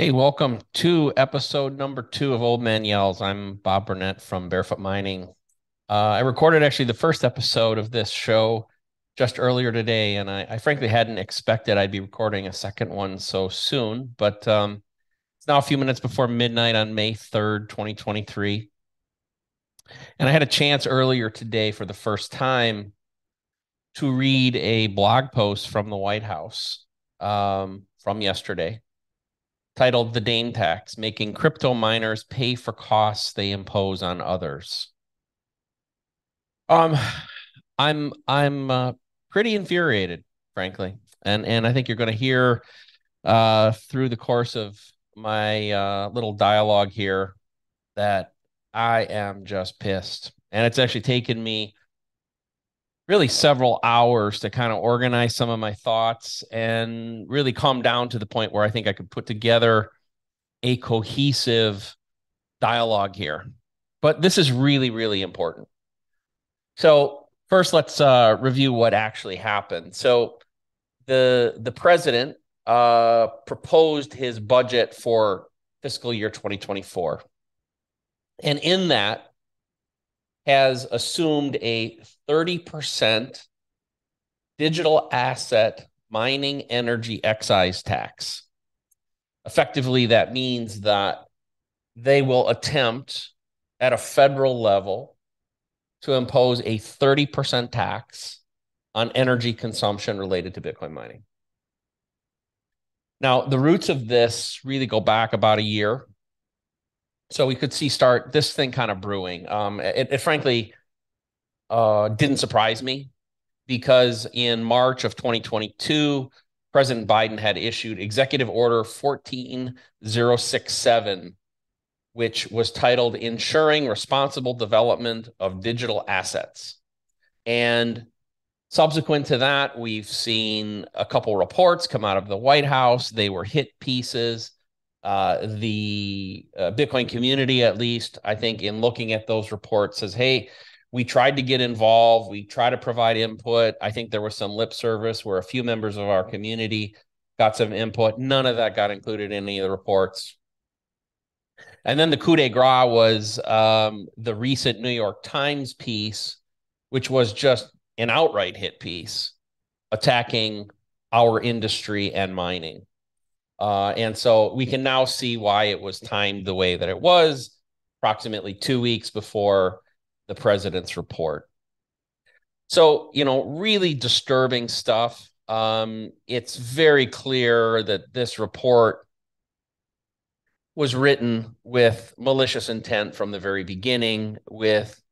Hey, welcome to episode number two of Old Man Yells. I'm Bob Burnett from Barefoot Mining. Uh, I recorded actually the first episode of this show just earlier today, and I, I, frankly hadn't expected I'd be recording a second one so soon. But um, it's now a few minutes before midnight on May 3rd, 2023. And I had a chance earlier today for the first time to read a blog post from the White House um, from yesterday titled The DAME Tax Making Crypto Miners Pay for Costs They Impose on Others. Um, I'm I'm uh, pretty infuriated, frankly, and and I think you're going to hear uh, through the course of my uh, little dialogue here that I am just pissed, and it's actually taken me really several hours to kind of organize some of my thoughts and really calm down to the point where I think I could put together a cohesive dialogue here. But this is really, really important. So first, let's uh, review what actually happened. So the the president uh, proposed his budget for fiscal year 2024, and in that has assumed a 30% digital asset mining energy excise tax. Effectively, that means that they will attempt at a federal level to impose a 30% tax on energy consumption related to Bitcoin mining. Now, the roots of this really go back about a year so we could see start this thing kind of brewing. Um, it, it frankly uh, didn't surprise me because in March of 2022, President Biden had issued Executive Order 14067, which was titled Ensuring Responsible Development of Digital Assets. And subsequent to that, we've seen a couple reports come out of the White House. They were hit pieces uh, the uh, Bitcoin community, at least, I think, in looking at those reports, says, hey, we tried to get involved. We try to provide input. I think there was some lip service where a few members of our community got some input. None of that got included in any of the reports. And then the coup de grace was um, the recent New York Times piece, which was just an outright hit piece attacking our industry and mining. Uh, and so we can now see why it was timed the way that it was, approximately two weeks before the president's report. So, you know, really disturbing stuff. Um, it's very clear that this report was written with malicious intent from the very beginning, with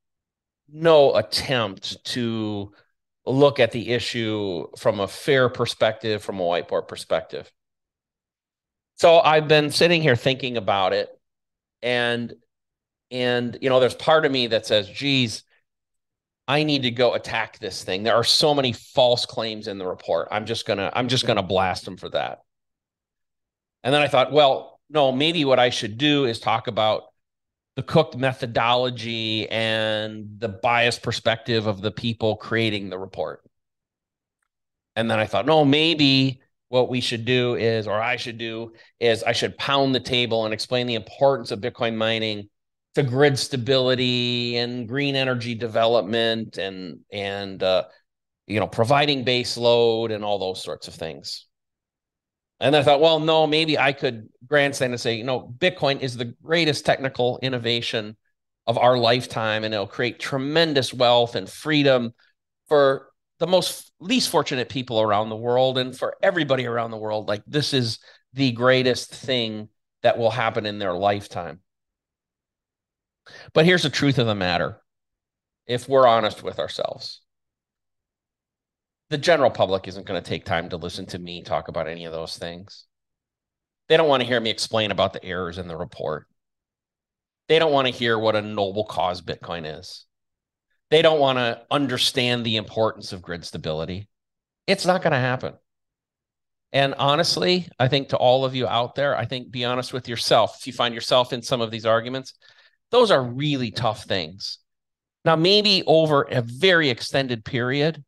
no attempt to look at the issue from a fair perspective, from a whiteboard perspective. So I've been sitting here thinking about it, and and you know, there's part of me that says, "Geez, I need to go attack this thing." There are so many false claims in the report. I'm just gonna I'm just gonna blast them for that. And then I thought, well, no, maybe what I should do is talk about the cooked methodology and the biased perspective of the people creating the report. And then I thought, no, maybe what we should do is, or I should do, is I should pound the table and explain the importance of Bitcoin mining to grid stability and green energy development and and uh, you know providing base load and all those sorts of things. And I thought, well, no, maybe I could grandstand and say, you know, Bitcoin is the greatest technical innovation of our lifetime, and it'll create tremendous wealth and freedom for the most least fortunate people around the world and for everybody around the world like this is the greatest thing that will happen in their lifetime. But here's the truth of the matter if we're honest with ourselves. The general public isn't going to take time to listen to me talk about any of those things. They don't want to hear me explain about the errors in the report. They don't want to hear what a noble cause bitcoin is they don't want to understand the importance of grid stability. It's not going to happen. And honestly, I think to all of you out there, I think be honest with yourself. If you find yourself in some of these arguments, those are really tough things. Now, maybe over a very extended period,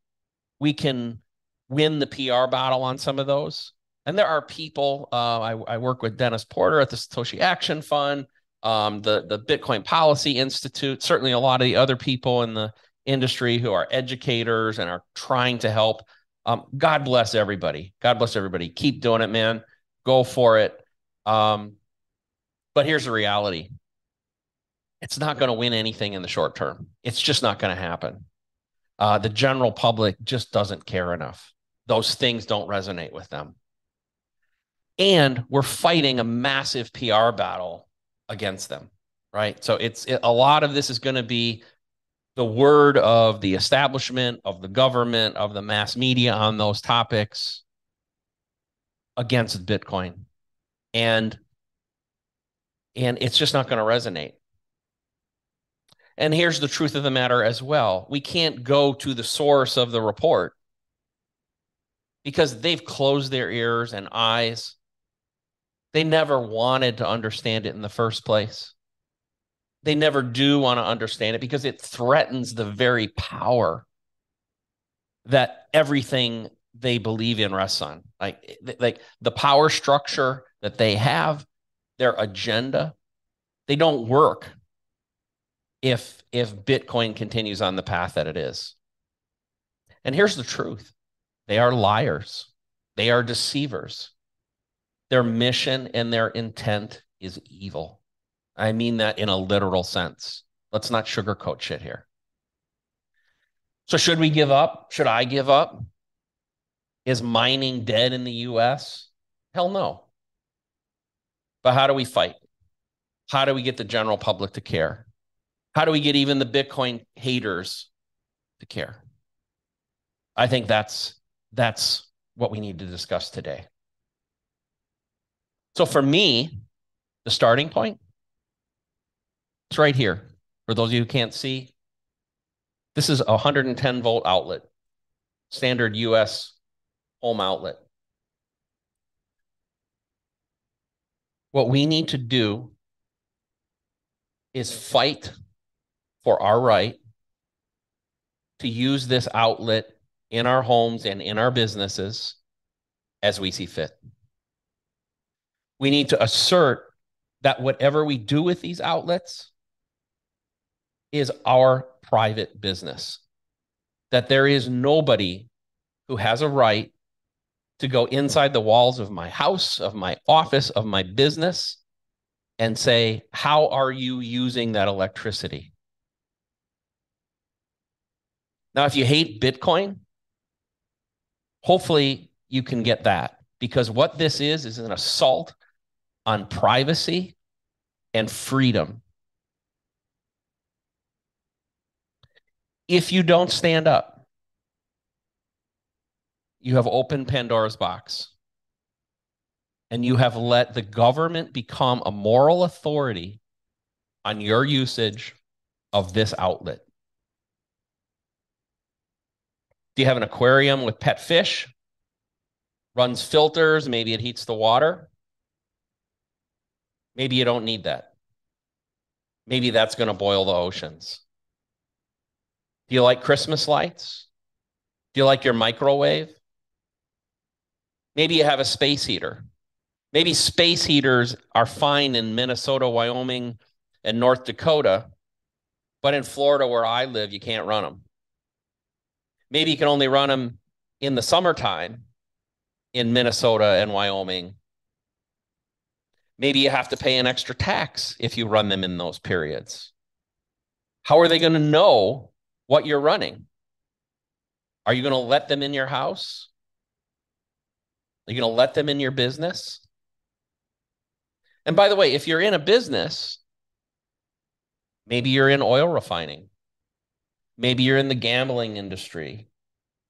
we can win the PR battle on some of those. And there are people, uh, I, I, work with Dennis Porter at the Satoshi Action Fund, um, the, the Bitcoin Policy Institute, certainly a lot of the other people in the industry who are educators and are trying to help. Um, God bless everybody. God bless everybody. Keep doing it, man. Go for it. Um, but here's the reality it's not going to win anything in the short term. It's just not going to happen. Uh, the general public just doesn't care enough. Those things don't resonate with them. And we're fighting a massive PR battle against them, right? So it's it, a lot of this is going to be the word of the establishment, of the government, of the mass media on those topics against Bitcoin. And and it's just not going to resonate. And here's the truth of the matter as well. We can't go to the source of the report because they've closed their ears and eyes. They never wanted to understand it in the first place. They never do want to understand it because it threatens the very power that everything they believe in rests on. Like, like the power structure that they have, their agenda, they don't work if if Bitcoin continues on the path that it is. And here's the truth. They are liars. They are deceivers. Their mission and their intent is evil. I mean that in a literal sense. Let's not sugarcoat shit here. So, should we give up? Should I give up? Is mining dead in the US? Hell no. But how do we fight? How do we get the general public to care? How do we get even the Bitcoin haters to care? I think that's that's what we need to discuss today. So for me, the starting point, it's right here. For those of you who can't see, this is a 110 volt outlet, standard US home outlet. What we need to do is fight for our right to use this outlet in our homes and in our businesses as we see fit. We need to assert that whatever we do with these outlets is our private business, that there is nobody who has a right to go inside the walls of my house, of my office, of my business, and say, How are you using that electricity? Now, if you hate Bitcoin, hopefully you can get that because what this is is an assault on privacy and freedom. If you don't stand up, you have opened Pandora's box and you have let the government become a moral authority on your usage of this outlet. Do you have an aquarium with pet fish? Runs filters, maybe it heats the water. Maybe you don't need that. Maybe that's going to boil the oceans. Do you like Christmas lights? Do you like your microwave? Maybe you have a space heater. Maybe space heaters are fine in Minnesota, Wyoming, and North Dakota, but in Florida, where I live, you can't run them. Maybe you can only run them in the summertime in Minnesota and Wyoming. Maybe you have to pay an extra tax if you run them in those periods. How are they going to know what you're running? Are you going to let them in your house? Are you going to let them in your business? And by the way, if you're in a business, maybe you're in oil refining. Maybe you're in the gambling industry.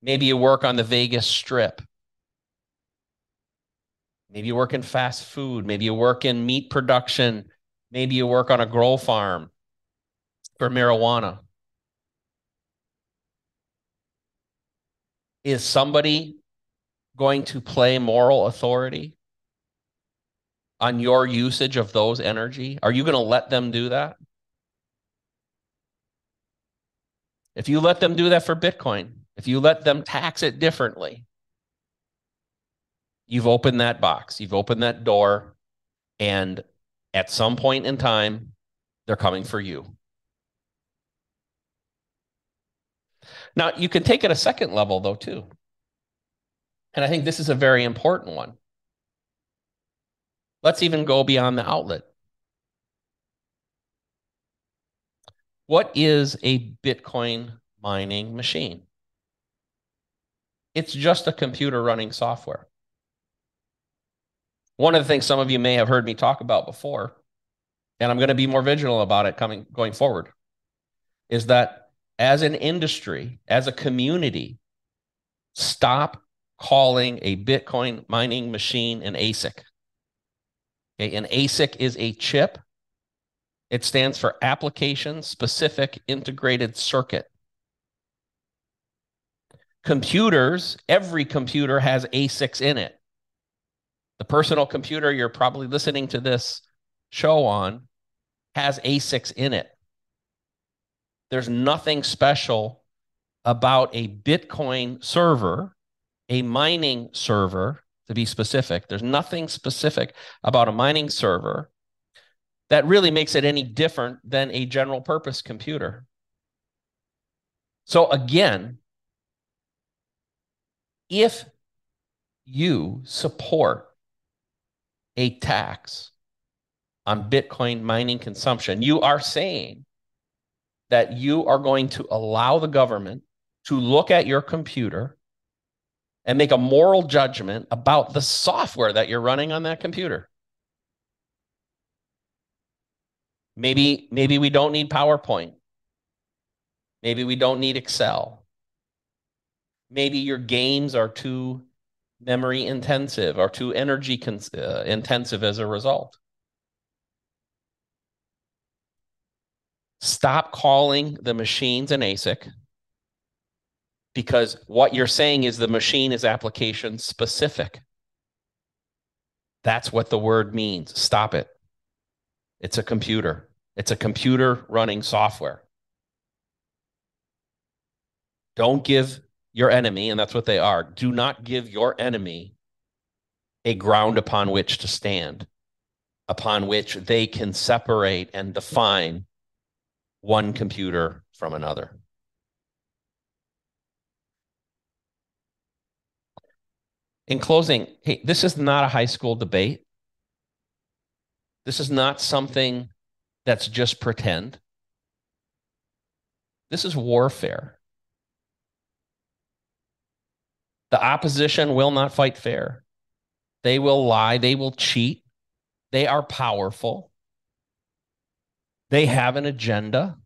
Maybe you work on the Vegas strip. Maybe you work in fast food. Maybe you work in meat production. Maybe you work on a grow farm for marijuana. Is somebody going to play moral authority on your usage of those energy? Are you going to let them do that? If you let them do that for Bitcoin, if you let them tax it differently, You've opened that box, you've opened that door, and at some point in time, they're coming for you. Now, you can take it a second level, though, too. And I think this is a very important one. Let's even go beyond the outlet. What is a Bitcoin mining machine? It's just a computer running software. One of the things some of you may have heard me talk about before, and I'm going to be more vigilant about it coming going forward, is that as an industry, as a community, stop calling a Bitcoin mining machine an ASIC. Okay, an ASIC is a chip. It stands for application specific integrated circuit. Computers, every computer has ASICs in it. The personal computer you're probably listening to this show on has ASICs in it. There's nothing special about a Bitcoin server, a mining server, to be specific. There's nothing specific about a mining server that really makes it any different than a general purpose computer. So, again, if you support a tax on Bitcoin mining consumption, you are saying that you are going to allow the government to look at your computer and make a moral judgment about the software that you're running on that computer. Maybe maybe we don't need PowerPoint. Maybe we don't need Excel. Maybe your games are too memory intensive or too energy uh, intensive as a result. Stop calling the machines an ASIC because what you're saying is the machine is application specific. That's what the word means. Stop it. It's a computer. It's a computer running software. Don't give your enemy, and that's what they are, do not give your enemy a ground upon which to stand, upon which they can separate and define one computer from another. In closing, hey, this is not a high school debate. This is not something that's just pretend. This is warfare. The opposition will not fight fair. They will lie. They will cheat. They are powerful. They have an agenda.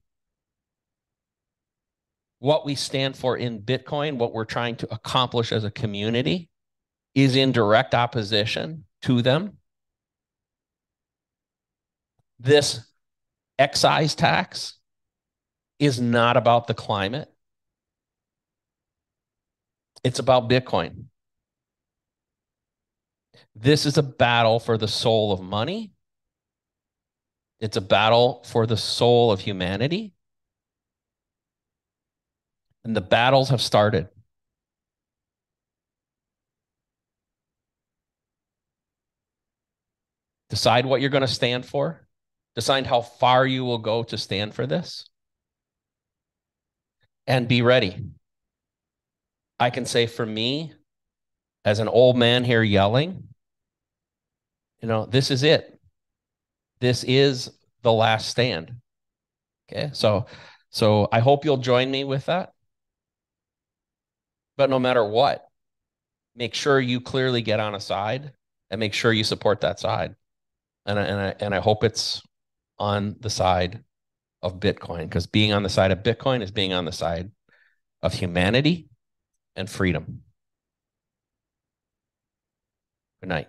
What we stand for in Bitcoin, what we're trying to accomplish as a community, is in direct opposition to them. This excise tax is not about the climate. It's about Bitcoin. This is a battle for the soul of money. It's a battle for the soul of humanity. And the battles have started. Decide what you're going to stand for. Decide how far you will go to stand for this. And be ready. I can say for me, as an old man here yelling, you know, this is it. This is the last stand. Okay. So, so I hope you'll join me with that. But no matter what, make sure you clearly get on a side and make sure you support that side. And I, and I, and I hope it's on the side of Bitcoin because being on the side of Bitcoin is being on the side of humanity and freedom. Good night.